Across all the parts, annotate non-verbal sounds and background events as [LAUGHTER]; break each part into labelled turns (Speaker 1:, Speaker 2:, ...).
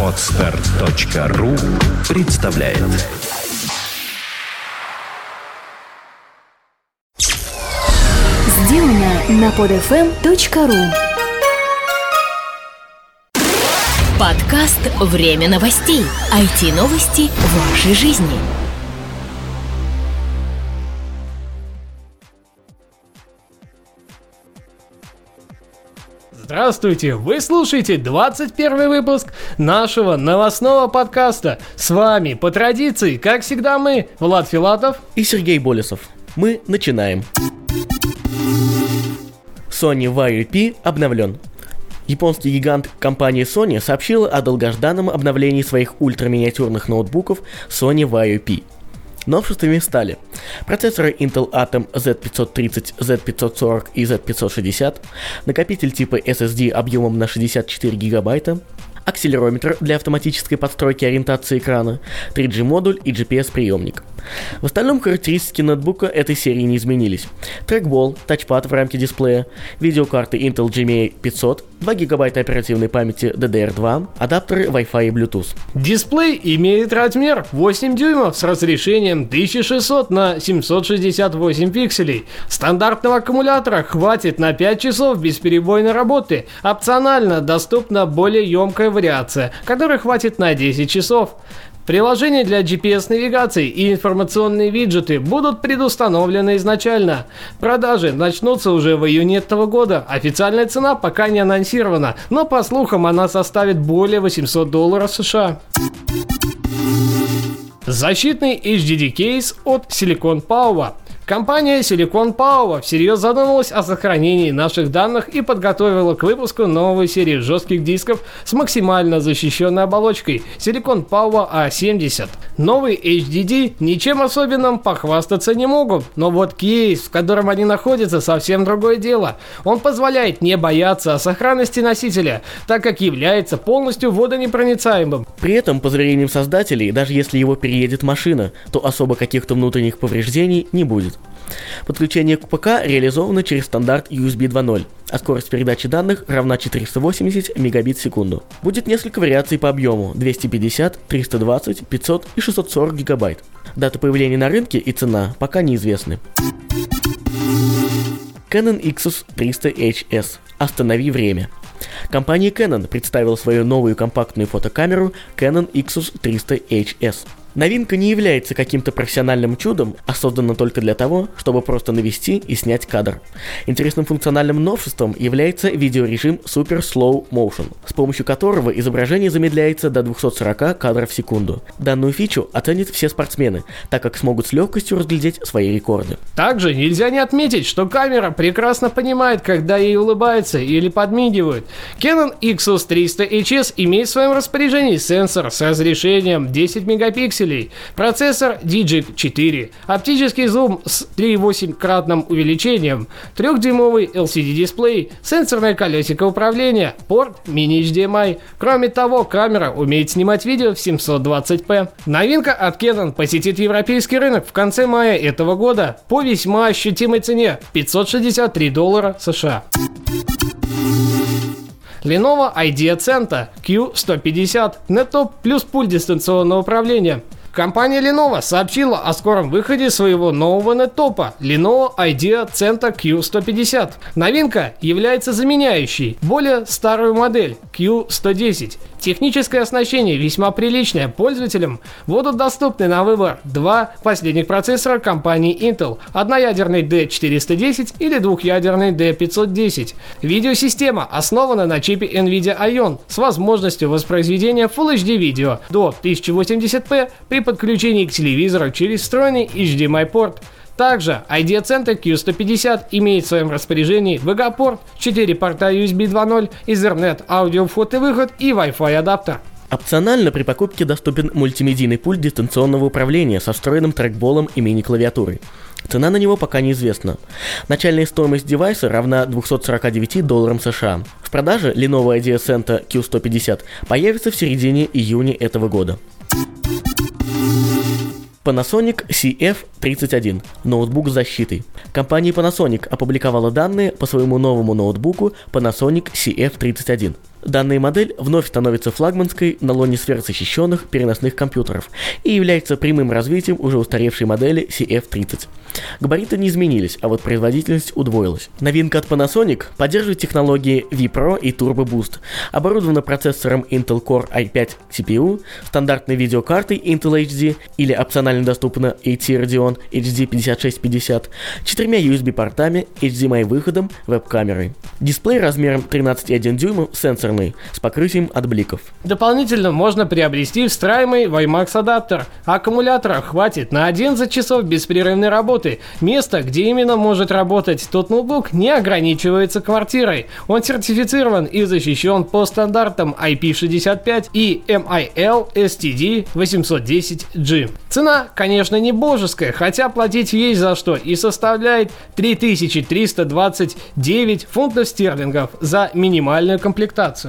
Speaker 1: Отстар.ру представляет
Speaker 2: Сделано на podfm.ru
Speaker 3: Подкаст «Время новостей». IT-новости вашей жизни.
Speaker 4: Здравствуйте! Вы слушаете 21 выпуск нашего новостного подкаста. С вами, по традиции, как всегда мы, Влад Филатов
Speaker 5: и Сергей Болесов. Мы начинаем. Sony Vaio P обновлен. Японский гигант компании Sony сообщил о долгожданном обновлении своих ультраминиатюрных ноутбуков Sony Vaio P – Новшествами стали процессоры Intel Atom Z530, Z540 и Z560, накопитель типа SSD объемом на 64 гигабайта, акселерометр для автоматической подстройки ориентации экрана, 3G-модуль и GPS-приемник. В остальном характеристики ноутбука этой серии не изменились. Трекбол, тачпад в рамке дисплея, видеокарты Intel GMA 500, 2 гигабайта оперативной памяти DDR2, адаптеры Wi-Fi и Bluetooth.
Speaker 4: Дисплей имеет размер 8 дюймов с разрешением 1600 на 768 пикселей. Стандартного аккумулятора хватит на 5 часов бесперебойной работы. Опционально доступна более емкая вариация, которой хватит на 10 часов. Приложения для GPS-навигации и информационные виджеты будут предустановлены изначально. Продажи начнутся уже в июне этого года. Официальная цена пока не анонсирована, но по слухам она составит более 800 долларов США. Защитный HDD кейс от Silicon Power. Компания Silicon Power всерьез задумалась о сохранении наших данных и подготовила к выпуску новую серию жестких дисков с максимально защищенной оболочкой Silicon Power A70. Новый HDD ничем особенным похвастаться не могут, но вот кейс, в котором они находятся, совсем другое дело. Он позволяет не бояться о сохранности носителя, так как является полностью водонепроницаемым.
Speaker 5: При этом, по заверениям создателей, даже если его переедет машина, то особо каких-то внутренних повреждений не будет. Подключение к ПК реализовано через стандарт USB 2.0, а скорость передачи данных равна 480 мегабит в секунду. Будет несколько вариаций по объему 250, 320, 500 и 640 гигабайт. Дата появления на рынке и цена пока неизвестны. Canon Xus 300HS. Останови время. Компания Canon представила свою новую компактную фотокамеру Canon Xus 300HS. Новинка не является каким-то профессиональным чудом, а создана только для того, чтобы просто навести и снять кадр. Интересным функциональным новшеством является видеорежим Super Slow Motion, с помощью которого изображение замедляется до 240 кадров в секунду. Данную фичу оценят все спортсмены, так как смогут с легкостью разглядеть свои рекорды.
Speaker 4: Также нельзя не отметить, что камера прекрасно понимает, когда ей улыбается или подмигивают. Canon Xus 300 HS имеет в своем распоряжении сенсор с разрешением 10 мегапикселей пикселей, процессор DG4, оптический зум с 3,8-кратным увеличением, 3-дюймовый LCD-дисплей, сенсорное колесико управления, порт мини-HDMI. Кроме того, камера умеет снимать видео в 720p. Новинка от Canon посетит европейский рынок в конце мая этого года по весьма ощутимой цене – 563 доллара США. Lenovo IDEA Center Q150 Netop плюс пульт дистанционного управления. Компания Lenovo сообщила о скором выходе своего нового неттопа Lenovo IDEA Center Q150. Новинка является заменяющей более старую модель Q110. Техническое оснащение весьма приличное пользователям. Будут доступны на выбор два последних процессора компании Intel. Одноядерный D410 или двухъядерный D510. Видеосистема основана на чипе NVIDIA Ion с возможностью воспроизведения Full HD видео до 1080p при подключении к телевизору через встроенный HDMI порт. Также ID Center Q150 имеет в своем распоряжении VGA-порт, 4 порта USB 2.0, Ethernet, аудио вход и выход и Wi-Fi адаптер.
Speaker 5: Опционально при покупке доступен мультимедийный пульт дистанционного управления со встроенным трекболом и мини-клавиатурой. Цена на него пока неизвестна. Начальная стоимость девайса равна 249 долларам США. В продаже Lenovo IDEA Center Q150 появится в середине июня этого года. Panasonic CF31 – ноутбук с защитой. Компания Panasonic опубликовала данные по своему новому ноутбуку Panasonic CF31. Данная модель вновь становится флагманской на лоне сверхзащищенных переносных компьютеров и является прямым развитием уже устаревшей модели CF30. Габариты не изменились, а вот производительность удвоилась. Новинка от Panasonic поддерживает технологии vPro и Turbo Boost, оборудована процессором Intel Core i5 CPU, стандартной видеокартой Intel HD или опционально доступна AT Radeon HD 5650, четырьмя USB-портами, HDMI выходом, веб-камерой. Дисплей размером 13,1 дюйма сенсорный, с покрытием от бликов.
Speaker 4: Дополнительно можно приобрести встраиваемый WiMAX адаптер. Аккумулятора хватит на 11 часов беспрерывной работы. Место, где именно может работать тот ноутбук, не ограничивается квартирой. Он сертифицирован и защищен по стандартам IP65 и MIL STD 810G. Цена, конечно, не божеская, хотя платить есть за что и составляет 3329 фунтов стерлингов за минимальную комплектацию.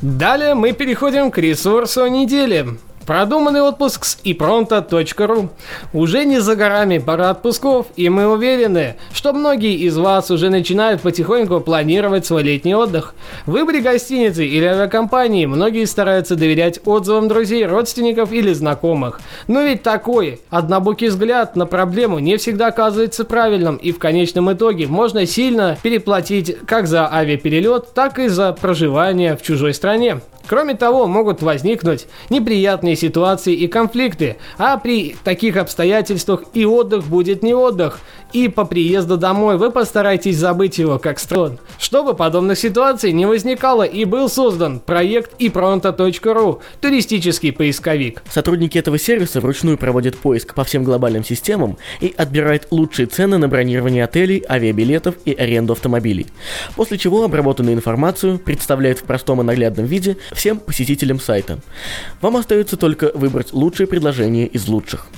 Speaker 4: Далее мы переходим к ресурсу недели. Продуманный отпуск с ipronto.ru. Уже не за горами пора отпусков, и мы уверены, что многие из вас уже начинают потихоньку планировать свой летний отдых. В выборе гостиницы или авиакомпании многие стараются доверять отзывам друзей, родственников или знакомых. Но ведь такой однобокий взгляд на проблему не всегда оказывается правильным, и в конечном итоге можно сильно переплатить как за авиаперелет, так и за проживание в чужой стране. Кроме того, могут возникнуть неприятные ситуации и конфликты, а при таких обстоятельствах и отдых будет не отдых, и по приезду домой вы постарайтесь забыть его как строн. Чтобы подобных ситуаций не возникало и был создан проект ipronto.ru, туристический поисковик.
Speaker 5: Сотрудники этого сервиса вручную проводят поиск по всем глобальным системам и отбирают лучшие цены на бронирование отелей, авиабилетов и аренду автомобилей. После чего обработанную информацию представляют в простом и наглядном виде всем посетителям сайта. Вам остается только выбрать лучшее предложение из лучших.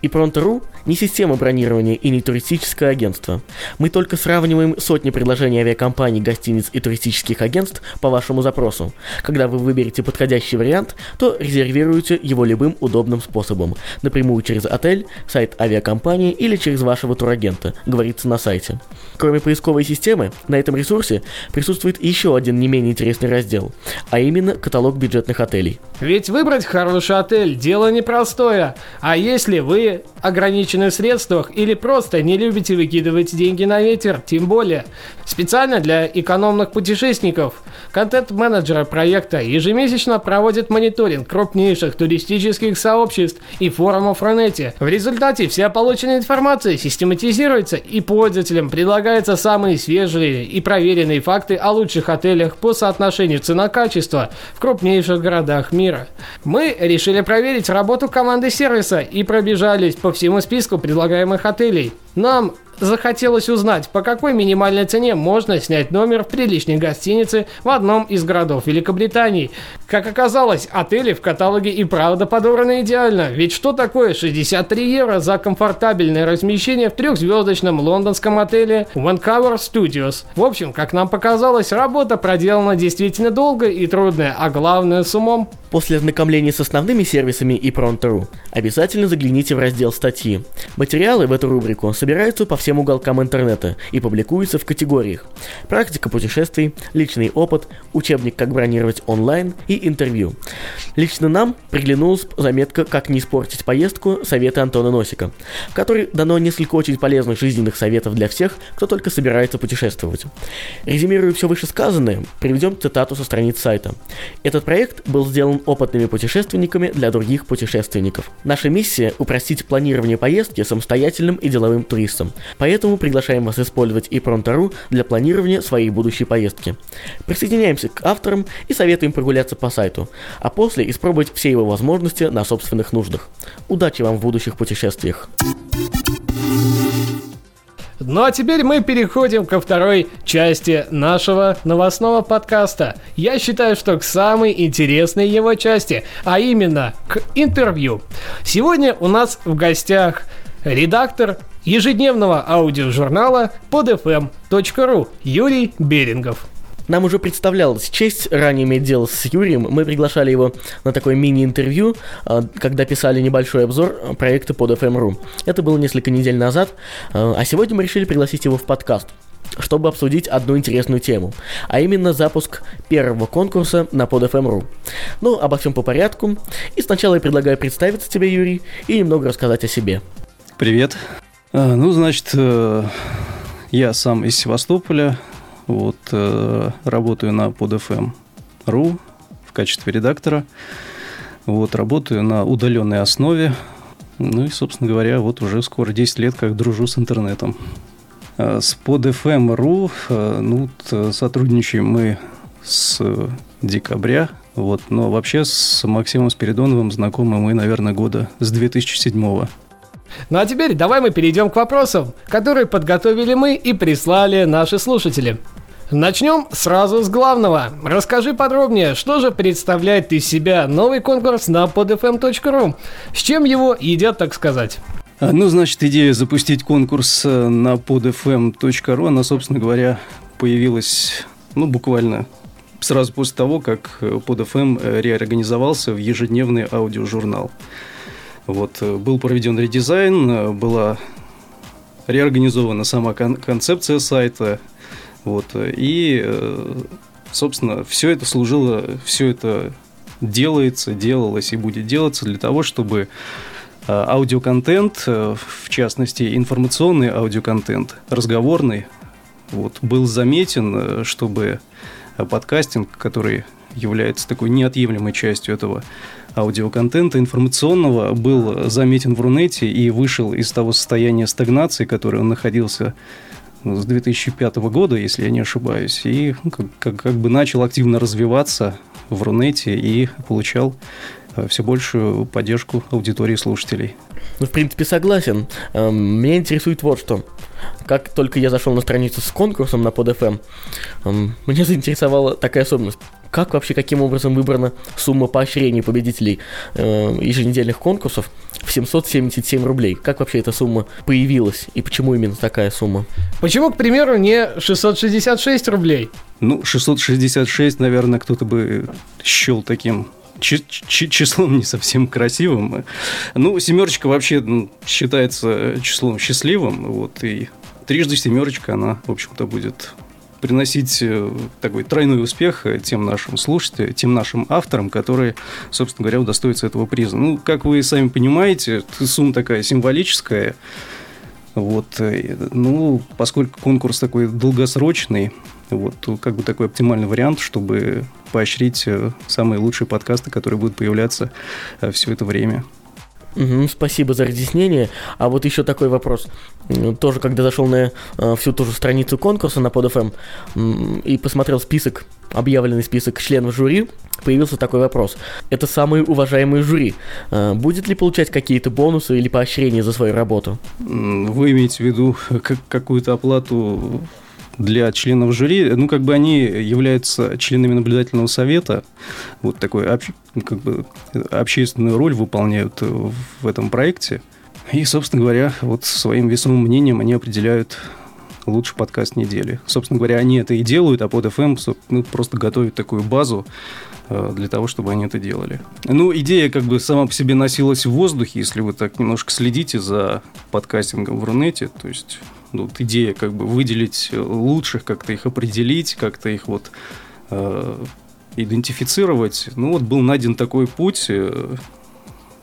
Speaker 5: И Pronto.ru не система бронирования и не туристическое агентство. Мы только сравниваем сотни предложений авиакомпаний, гостиниц и туристических агентств по вашему запросу. Когда вы выберете подходящий вариант, то резервируете его любым удобным способом, напрямую через отель, сайт авиакомпании или через вашего турагента, говорится на сайте. Кроме поисковой системы, на этом ресурсе присутствует еще один не менее интересный раздел, а именно каталог бюджетных отелей.
Speaker 4: Ведь выбрать хороший отель – дело непростое, а если вы ограничены в средствах или просто не любите выкидывать деньги на ветер, тем более. Специально для экономных путешественников контент-менеджеры проекта ежемесячно проводят мониторинг крупнейших туристических сообществ и форумов Рунете. В результате вся полученная информация систематизируется и пользователям предлагаются самые свежие и проверенные факты о лучших отелях по соотношению цена-качество в крупнейших городах мира. Мы решили проверить работу команды сервиса и пробежались по всему списку предлагаемых отелей. Нам захотелось узнать, по какой минимальной цене можно снять номер в приличной гостинице в одном из городов Великобритании. Как оказалось, отели в каталоге и правда подобраны идеально, ведь что такое 63 евро за комфортабельное размещение в трехзвездочном лондонском отеле Vancouver Studios. В общем, как нам показалось, работа проделана действительно долго и трудная, а главное с умом.
Speaker 5: После ознакомления с основными сервисами и Pronto.ru обязательно загляните в раздел статьи. Материалы в эту рубрику собираются по всем уголкам интернета и публикуются в категориях «Практика путешествий», «Личный опыт», «Учебник, как бронировать онлайн» и «Интервью». Лично нам приглянулась заметка «Как не испортить поездку» советы Антона Носика, в которой дано несколько очень полезных жизненных советов для всех, кто только собирается путешествовать. Резюмируя все вышесказанное, приведем цитату со страниц сайта. Этот проект был сделан опытными путешественниками для других путешественников. Наша миссия – упростить планирование поездки самостоятельным и деловым туристам. Поэтому приглашаем вас использовать и Pronto.ru для планирования своей будущей поездки. Присоединяемся к авторам и советуем прогуляться по сайту, а после испробовать все его возможности на собственных нуждах. Удачи вам в будущих путешествиях!
Speaker 4: Ну а теперь мы переходим ко второй части нашего новостного подкаста. Я считаю, что к самой интересной его части, а именно к интервью. Сегодня у нас в гостях редактор ежедневного аудиожурнала podfm.ru Юрий Берингов.
Speaker 5: Нам уже представлялась честь ранее иметь дело с Юрием. Мы приглашали его на такое мини-интервью, а, когда писали небольшой обзор проекта под FM.ru. Это было несколько недель назад, а, а сегодня мы решили пригласить его в подкаст. чтобы обсудить одну интересную тему, а именно запуск первого конкурса на PodFM.ru. Ну, обо всем по порядку. И сначала я предлагаю представиться тебе, Юрий, и немного рассказать о себе.
Speaker 6: Привет. А, ну, значит, э, я сам из Севастополя, вот, э, работаю на PodFM.ru в качестве редактора. Вот, работаю на удаленной основе. Ну и, собственно говоря, вот уже скоро 10 лет как дружу с интернетом. А, с PodFM.ru э, ну, сотрудничаем мы с декабря. Вот, но вообще с Максимом Спиридоновым знакомы мы, наверное, года с 2007 -го.
Speaker 4: Ну а теперь давай мы перейдем к вопросам, которые подготовили мы и прислали наши слушатели. Начнем сразу с главного. Расскажи подробнее, что же представляет из себя новый конкурс на podfm.ru? С чем его едят, так сказать?
Speaker 6: А, ну, значит, идея запустить конкурс э, на podfm.ru, она, собственно говоря, появилась, ну, буквально сразу после того, как PodFM э, реорганизовался в ежедневный аудиожурнал. Вот, э, был проведен редизайн, была реорганизована сама кон- концепция сайта, вот. И, э, собственно, все это служило, все это делается, делалось и будет делаться для того, чтобы э, аудиоконтент, э, в частности, информационный аудиоконтент, разговорный, вот, был заметен, чтобы подкастинг, который является такой неотъемлемой частью этого аудиоконтента информационного, был заметен в Рунете и вышел из того состояния стагнации, которое он находился с 2005 года, если я не ошибаюсь, и ну, как, как, как бы начал активно развиваться в Рунете и получал э, все большую поддержку аудитории слушателей.
Speaker 5: Ну, в принципе, согласен. Эм, меня интересует вот что. Как только я зашел на страницу с конкурсом на PodFM, эм, меня заинтересовала такая особенность. Как вообще, каким образом выбрана сумма поощрений победителей э, еженедельных конкурсов в 777 рублей? Как вообще эта сумма появилась и почему именно такая сумма?
Speaker 4: Почему, к примеру, не 666 рублей?
Speaker 6: Ну, 666, наверное, кто-то бы счел таким числом не совсем красивым. Ну, семерочка вообще ну, считается числом счастливым, вот, и трижды семерочка, она, в общем-то, будет приносить э, такой тройной успех тем нашим слушателям, тем нашим авторам, которые, собственно говоря, удостоятся этого приза. Ну, как вы сами понимаете, сумма такая символическая. Вот, э, ну, поскольку конкурс такой долгосрочный, вот, как бы такой оптимальный вариант, чтобы поощрить э, самые лучшие подкасты, которые будут появляться э, все это время.
Speaker 5: Угу, спасибо за разъяснение. А вот еще такой вопрос. Тоже, когда зашел на э, всю ту же страницу конкурса на PodFM и посмотрел список, объявленный список членов жюри, появился такой вопрос. Это самые уважаемые жюри. Э, будет ли получать какие-то бонусы или поощрения за свою работу?
Speaker 6: Вы имеете в виду [LAUGHS] какую-то оплату для членов жюри, ну, как бы они являются членами наблюдательного совета, вот такой как бы, общественную роль выполняют в этом проекте. И, собственно говоря, вот своим весомым мнением они определяют лучший подкаст недели. Собственно говоря, они это и делают, а под FM ну, просто готовят такую базу э, для того, чтобы они это делали. Ну, идея как бы сама по себе носилась в воздухе, если вы так немножко следите за подкастингом в Рунете, то есть вот идея как бы выделить лучших, как-то их определить, как-то их вот э, идентифицировать. Ну вот был найден такой путь. Э,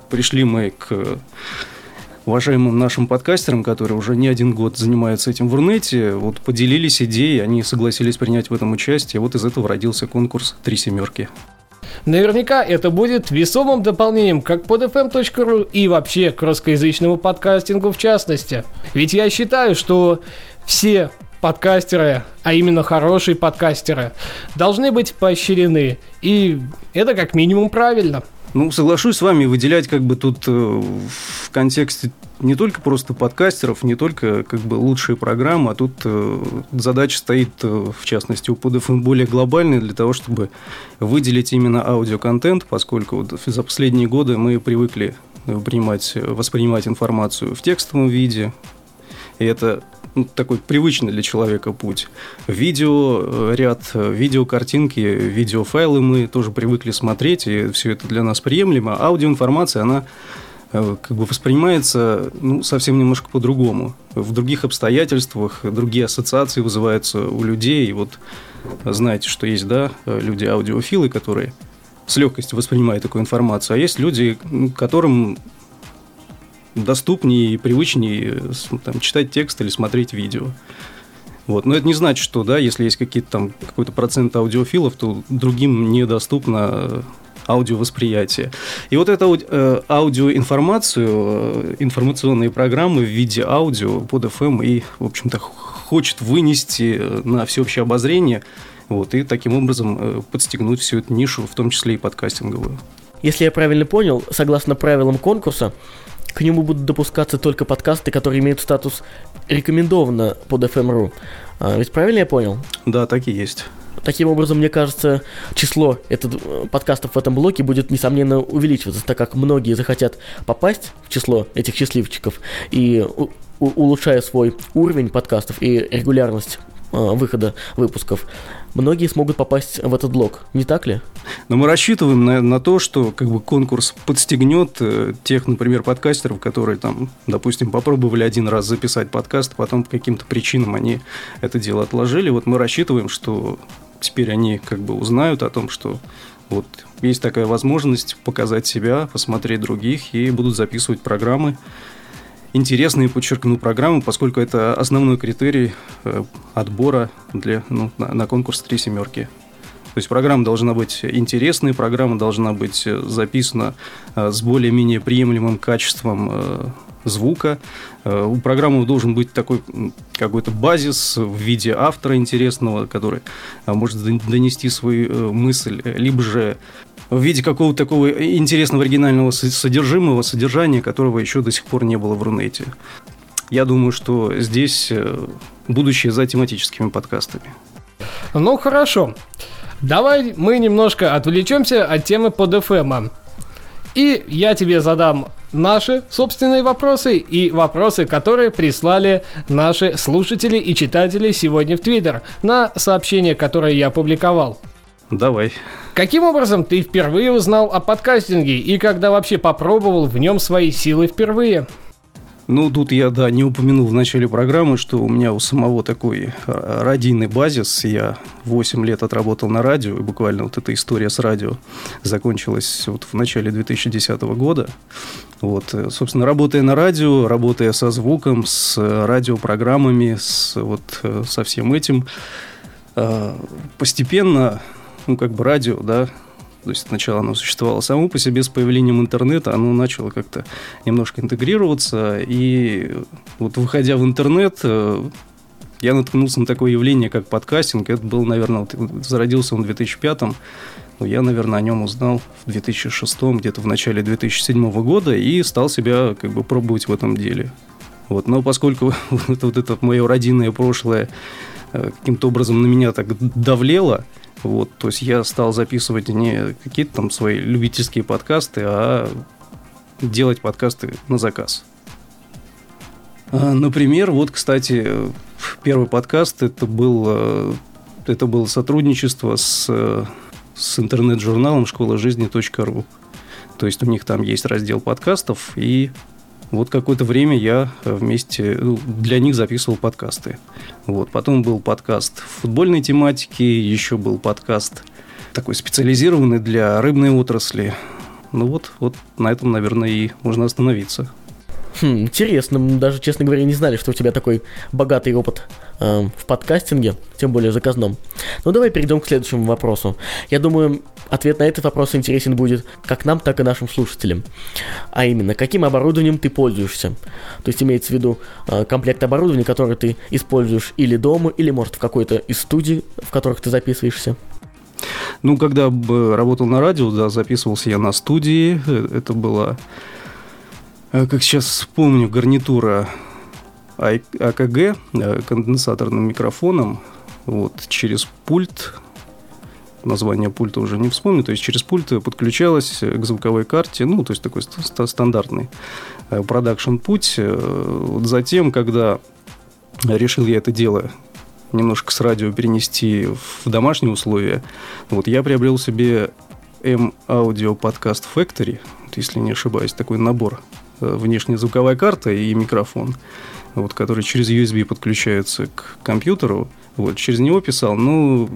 Speaker 6: пришли мы к уважаемым нашим подкастерам, которые уже не один год занимаются этим в Рунете, вот поделились идеей, они согласились принять в этом участие. Вот из этого родился конкурс «Три семерки».
Speaker 4: Наверняка это будет весомым дополнением как под fm.ru и вообще к русскоязычному подкастингу в частности. Ведь я считаю, что все подкастеры, а именно хорошие подкастеры, должны быть поощрены. И это как минимум правильно.
Speaker 6: Ну, соглашусь с вами, выделять как бы тут э, в контексте не только просто подкастеров, не только как бы лучшие программы, а тут э, задача стоит, э, в частности, у PodFM более глобальная для того, чтобы выделить именно аудиоконтент, поскольку вот за последние годы мы привыкли принимать, воспринимать информацию в текстовом виде, и это ну, такой привычный для человека путь. Видео, э, ряд э, видеокартинки, видеофайлы мы тоже привыкли смотреть, и все это для нас приемлемо. Аудиоинформация, она э, как бы воспринимается ну, совсем немножко по-другому. В других обстоятельствах другие ассоциации вызываются у людей. И вот знаете, что есть, да, люди аудиофилы, которые с легкостью воспринимают такую информацию, а есть люди, которым доступнее и привычнее там, читать текст или смотреть видео. Вот. Но это не значит, что, да, если есть какие-то там какой-то процент аудиофилов, то другим недоступно э, аудиовосприятие. И вот эту э, аудиоинформацию, э, информационные программы в виде аудио под FM и, в общем-то, хочет вынести на всеобщее обозрение, вот, и таким образом подстегнуть всю эту нишу, в том числе и подкастинговую.
Speaker 5: Если я правильно понял, согласно правилам конкурса, к нему будут допускаться только подкасты, которые имеют статус рекомендованно под FM.ru. А, ведь правильно я понял?
Speaker 6: Да, так и есть.
Speaker 5: Таким образом, мне кажется, число этот, э, подкастов в этом блоке будет, несомненно, увеличиваться, так как многие захотят попасть в число этих счастливчиков и у, у, улучшая свой уровень подкастов и регулярность э, выхода выпусков, многие смогут попасть в этот блок, не так ли?
Speaker 6: Но мы рассчитываем на, на то, что как бы конкурс подстегнет э, тех, например, подкастеров, которые там, допустим, попробовали один раз записать подкаст, потом по каким-то причинам они это дело отложили. Вот мы рассчитываем, что теперь они как бы узнают о том, что вот есть такая возможность показать себя, посмотреть других и будут записывать программы интересные, подчеркну, программы, поскольку это основной критерий э, отбора для, ну, на, на конкурс «Три семерки». То есть программа должна быть интересной, программа должна быть э, записана э, с более-менее приемлемым качеством звука. У программы должен быть такой какой-то базис в виде автора интересного, который может донести свою мысль, либо же в виде какого-то такого интересного оригинального содержимого, содержания, которого еще до сих пор не было в Рунете. Я думаю, что здесь э, будущее за тематическими подкастами.
Speaker 4: Ну хорошо. Давай мы немножко отвлечемся от темы под FM. И я тебе задам наши собственные вопросы и вопросы, которые прислали наши слушатели и читатели сегодня в Твиттер на сообщение, которое я опубликовал.
Speaker 6: Давай.
Speaker 4: Каким образом ты впервые узнал о подкастинге и когда вообще попробовал в нем свои силы впервые?
Speaker 6: Ну, тут я, да, не упомянул в начале программы, что у меня у самого такой э, радийный базис. Я 8 лет отработал на радио, и буквально вот эта история с радио закончилась вот в начале 2010 года. Вот, э, собственно, работая на радио, работая со звуком, с радиопрограммами, с, вот, э, со всем этим, постепенно ну, как бы радио, да, то есть сначала оно существовало само по себе, с появлением интернета оно начало как-то немножко интегрироваться, и вот выходя в интернет, э, я наткнулся на такое явление, как подкастинг. Это был, наверное, вот, зародился он в 2005 но я, наверное, о нем узнал в 2006 где-то в начале 2007 года и стал себя как бы пробовать в этом деле. Вот. Но поскольку вот, [LAUGHS] вот это мое родинное прошлое э, каким-то образом на меня так давлело, вот, то есть я стал записывать не какие-то там свои любительские подкасты, а делать подкасты на заказ. А, например, вот, кстати, первый подкаст это был, э, это было сотрудничество с, с интернет-журналом школа жизни.ру. То есть у них там есть раздел подкастов, и вот какое-то время я вместе ну, для них записывал подкасты. Вот. Потом был подкаст футбольной тематики, еще был подкаст такой специализированный для рыбной отрасли. Ну вот, вот на этом, наверное, и можно остановиться.
Speaker 5: Хм, интересно, мы даже, честно говоря, не знали, что у тебя такой богатый опыт э, в подкастинге, тем более заказном. Ну, давай перейдем к следующему вопросу. Я думаю, ответ на этот вопрос интересен будет как нам, так и нашим слушателям. А именно, каким оборудованием ты пользуешься? То есть имеется в виду э, комплект оборудования, который ты используешь или дома, или, может, в какой-то из студий, в которых ты записываешься.
Speaker 6: Ну, когда работал на радио, да, записывался я на студии. Э, это была Э, как сейчас вспомню, гарнитура АКГ э, конденсаторным микрофоном вот, через пульт, название пульта уже не вспомню, то есть через пульт подключалась к звуковой карте, ну, то есть такой стандартный э, продакшн путь. Вот затем, когда решил я это дело немножко с радио перенести в домашние условия, вот я приобрел себе M Audio Podcast Factory, если не ошибаюсь, такой набор внешняя звуковая карта и микрофон, вот, который через USB подключается к компьютеру. Вот, через него писал. Ну,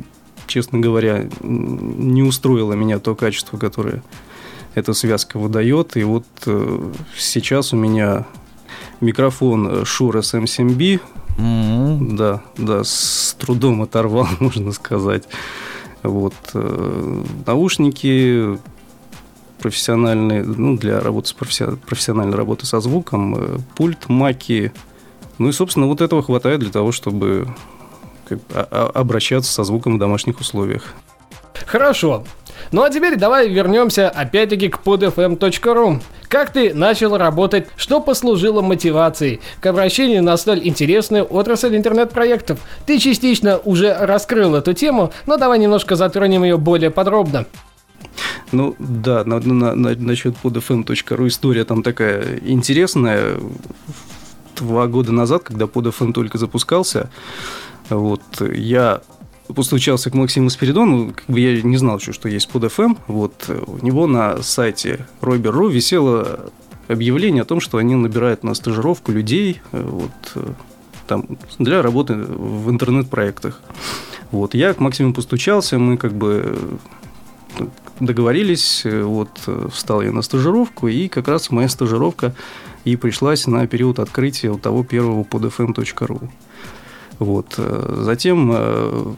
Speaker 6: честно говоря, не устроило меня то качество, которое эта связка выдает. И вот э, сейчас у меня микрофон Shure SM7B. Mm-hmm. Да, да, с трудом оторвал, [LAUGHS] можно сказать. Вот э, наушники профессиональные, ну, для работы с профессиональной работы со звуком, э, пульт, маки. Ну и, собственно, вот этого хватает для того, чтобы как, а, обращаться со звуком в домашних условиях.
Speaker 4: Хорошо. Ну а теперь давай вернемся опять-таки к podfm.ru. Как ты начал работать, что послужило мотивацией к обращению на столь интересную отрасль интернет-проектов? Ты частично уже раскрыл эту тему, но давай немножко затронем ее более подробно.
Speaker 6: Ну да, на, на, на, насчет podfm.ru история там такая интересная. Два года назад, когда podfm только запускался, вот, я постучался к Максиму Спиридону, как бы я не знал еще, что есть под FM. Вот у него на сайте Робер.ру висело объявление о том, что они набирают на стажировку людей вот, там, для работы в интернет-проектах. Вот, я к Максиму постучался, мы как бы договорились, вот, встал я на стажировку, и как раз моя стажировка и пришлась на период открытия того первого podfm.ru. Вот. Затем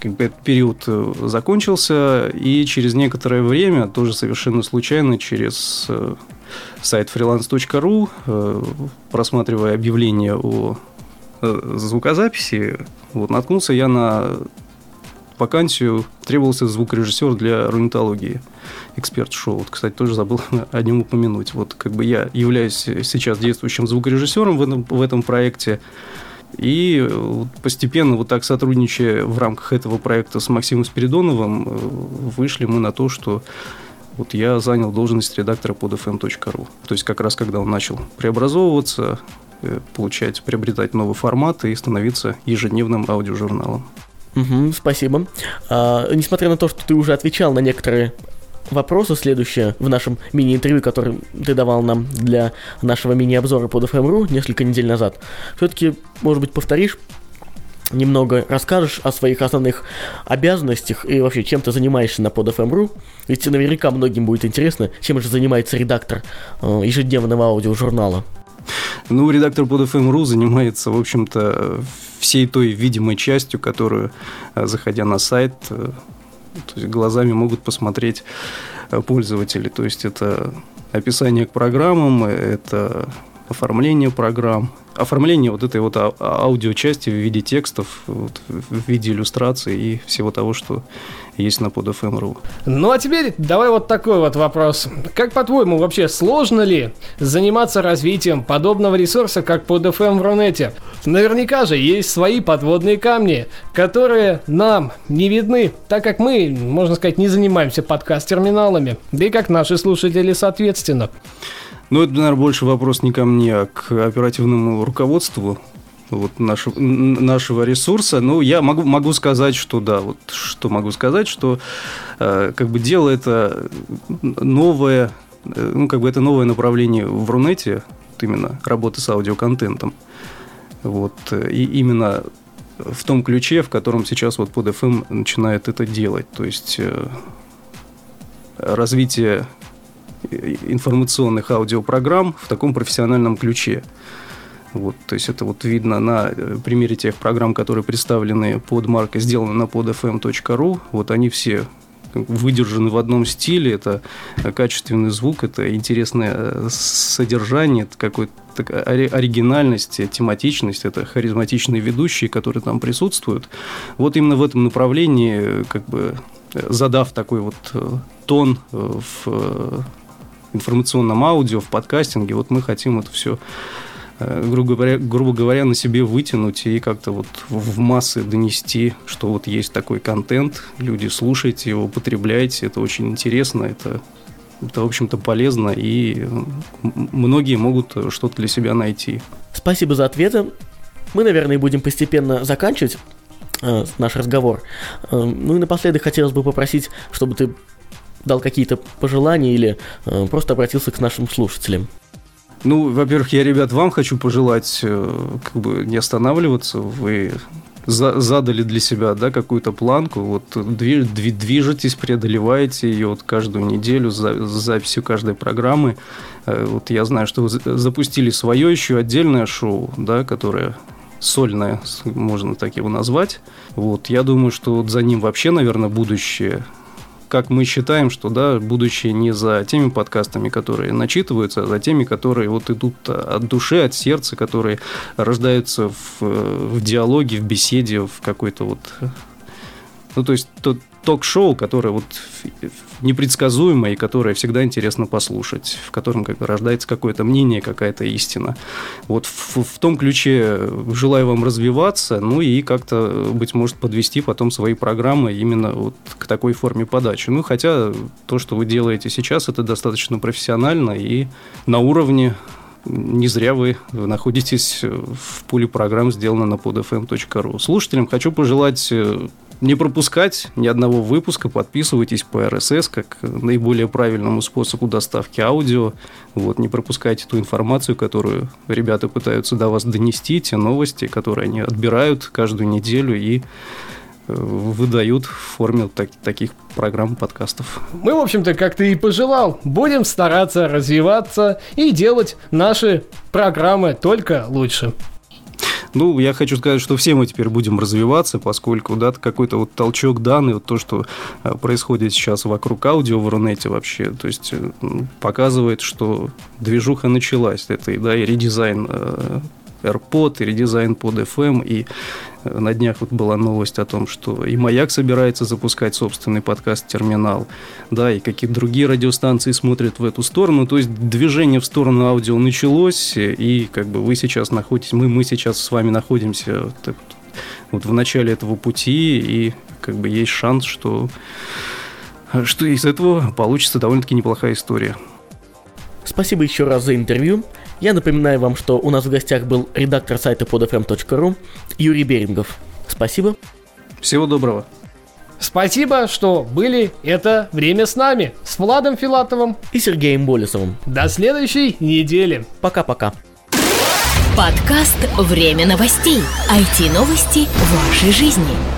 Speaker 6: как бы этот период э, закончился, и через некоторое время, тоже совершенно случайно, через э, сайт freelance.ru, э, просматривая объявление о звукозаписи, вот, наткнулся я на вакансию, требовался звукорежиссер для рунитологии, эксперт шоу. Вот, кстати, тоже забыл [LAUGHS] о нем упомянуть. Вот как бы я являюсь сейчас действующим звукорежиссером в этом, в этом проекте. И постепенно, вот так сотрудничая в рамках этого проекта с Максимом Спиридоновым, э, вышли мы на то, что вот я занял должность редактора под fm.ru. То есть как раз когда он начал преобразовываться, э, получать, приобретать новый формат и становиться ежедневным аудиожурналом.
Speaker 5: Угу, спасибо. А, несмотря на то, что ты уже отвечал на некоторые вопросы следующие в нашем мини-интервью, который ты давал нам для нашего мини-обзора под FM.ru несколько недель назад. Все-таки, может быть, повторишь немного расскажешь о своих основных обязанностях и вообще чем ты занимаешься на PodFM.ru. Ведь наверняка многим будет интересно, чем же занимается редактор э, ежедневного аудиожурнала.
Speaker 6: Ну, редактор PodFM.ru занимается, в общем-то, всей той видимой частью, которую, э, заходя на сайт, э, то есть глазами могут посмотреть э, пользователи. То есть это описание к программам, это оформление программ, оформление вот этой вот а, аудиочасти в виде текстов, вот, в виде иллюстраций и всего того, что есть на podfm.ru.
Speaker 4: Ну а теперь давай вот такой вот вопрос. Как по-твоему вообще сложно ли заниматься развитием подобного ресурса, как podfm в Рунете? Наверняка же есть свои подводные камни, которые нам не видны, так как мы, можно сказать, не занимаемся подкаст-терминалами, да и как наши слушатели соответственно.
Speaker 6: Ну, это, наверное, больше вопрос не ко мне, а к оперативному руководству вот нашего, нашего ресурса. Ну, я могу, могу сказать, что да, вот что могу сказать, что э, как бы дело это новое, э, ну, как бы это новое направление в Рунете, вот именно работа с аудиоконтентом. Вот, и именно в том ключе, в котором сейчас вот под FM начинает это делать. То есть э, развитие информационных аудиопрограмм в таком профессиональном ключе. Вот, то есть это вот видно на э, примере тех программ, которые представлены под маркой, сделаны на podfm.ru. Вот они все выдержаны в одном стиле, это качественный звук, это интересное э, содержание, это какой-то оригинальность, тематичность, это харизматичные ведущие, которые там присутствуют. Вот именно в этом направлении, как бы задав такой вот э, тон в информационном аудио, в подкастинге, вот мы хотим это все Э, грубо говоря, грубо говоря, на себе вытянуть и как-то вот в массы донести, что вот есть такой контент, люди слушайте его, потребляйте, это очень интересно, это, это в общем-то, полезно, и многие могут что-то для себя найти.
Speaker 5: Спасибо за ответы. Мы, наверное, будем постепенно заканчивать э, наш разговор. Э, ну и напоследок хотелось бы попросить, чтобы ты дал какие-то пожелания или э, просто обратился к нашим слушателям.
Speaker 6: Ну, во-первых, я, ребят, вам хочу пожелать э, как бы не останавливаться. Вы за, задали для себя да, какую-то планку, вот движ, движетесь, преодолеваете ее вот каждую неделю за, записью каждой программы. Э, вот я знаю, что вы запустили свое еще отдельное шоу, да, которое сольное, можно так его назвать. Вот, я думаю, что вот за ним вообще, наверное, будущее как мы считаем, что да, будущее не за теми подкастами, которые начитываются, а за теми, которые вот идут от души, от сердца, которые рождаются в, в диалоге, в беседе, в какой-то вот ну, то есть тот, ток-шоу, которое вот непредсказуемое и которое всегда интересно послушать, в котором как бы рождается какое-то мнение, какая-то истина. Вот в, в том ключе желаю вам развиваться, ну и как-то, быть может, подвести потом свои программы именно вот к такой форме подачи. Ну, хотя то, что вы делаете сейчас, это достаточно профессионально и на уровне не зря вы находитесь в пуле программ, сделано на podfm.ru. Слушателям хочу пожелать э, не пропускать ни одного выпуска, подписывайтесь по RSS как наиболее правильному способу доставки аудио. Вот, не пропускайте ту информацию, которую ребята пытаются до вас донести, те новости, которые они отбирают каждую неделю и э, выдают в форме так, таких программ подкастов.
Speaker 4: Мы, в общем-то, как ты и пожелал, будем стараться развиваться и делать наши программы только лучше.
Speaker 6: Ну, я хочу сказать, что все мы теперь будем развиваться, поскольку, да, какой-то вот толчок данный, вот то, что э, происходит сейчас вокруг аудио в Рунете вообще, то есть э, показывает, что движуха началась. Это, да, и редизайн э, AirPod, и редизайн под FM, и на днях вот была новость о том, что и «Маяк» собирается запускать собственный подкаст-терминал, да, и какие-то другие радиостанции смотрят в эту сторону. То есть движение в сторону аудио началось, и как бы вы сейчас находитесь, мы, мы сейчас с вами находимся так, вот в начале этого пути, и как бы есть шанс, что, что из этого получится довольно-таки неплохая история.
Speaker 5: Спасибо еще раз за интервью. Я напоминаю вам, что у нас в гостях был редактор сайта podfm.ru Юрий Берингов. Спасибо.
Speaker 6: Всего доброго.
Speaker 4: Спасибо, что были это время с нами, с Владом Филатовым
Speaker 5: и Сергеем Болесовым.
Speaker 4: До следующей недели.
Speaker 5: Пока-пока.
Speaker 3: Подкаст «Время новостей». IT-новости вашей жизни.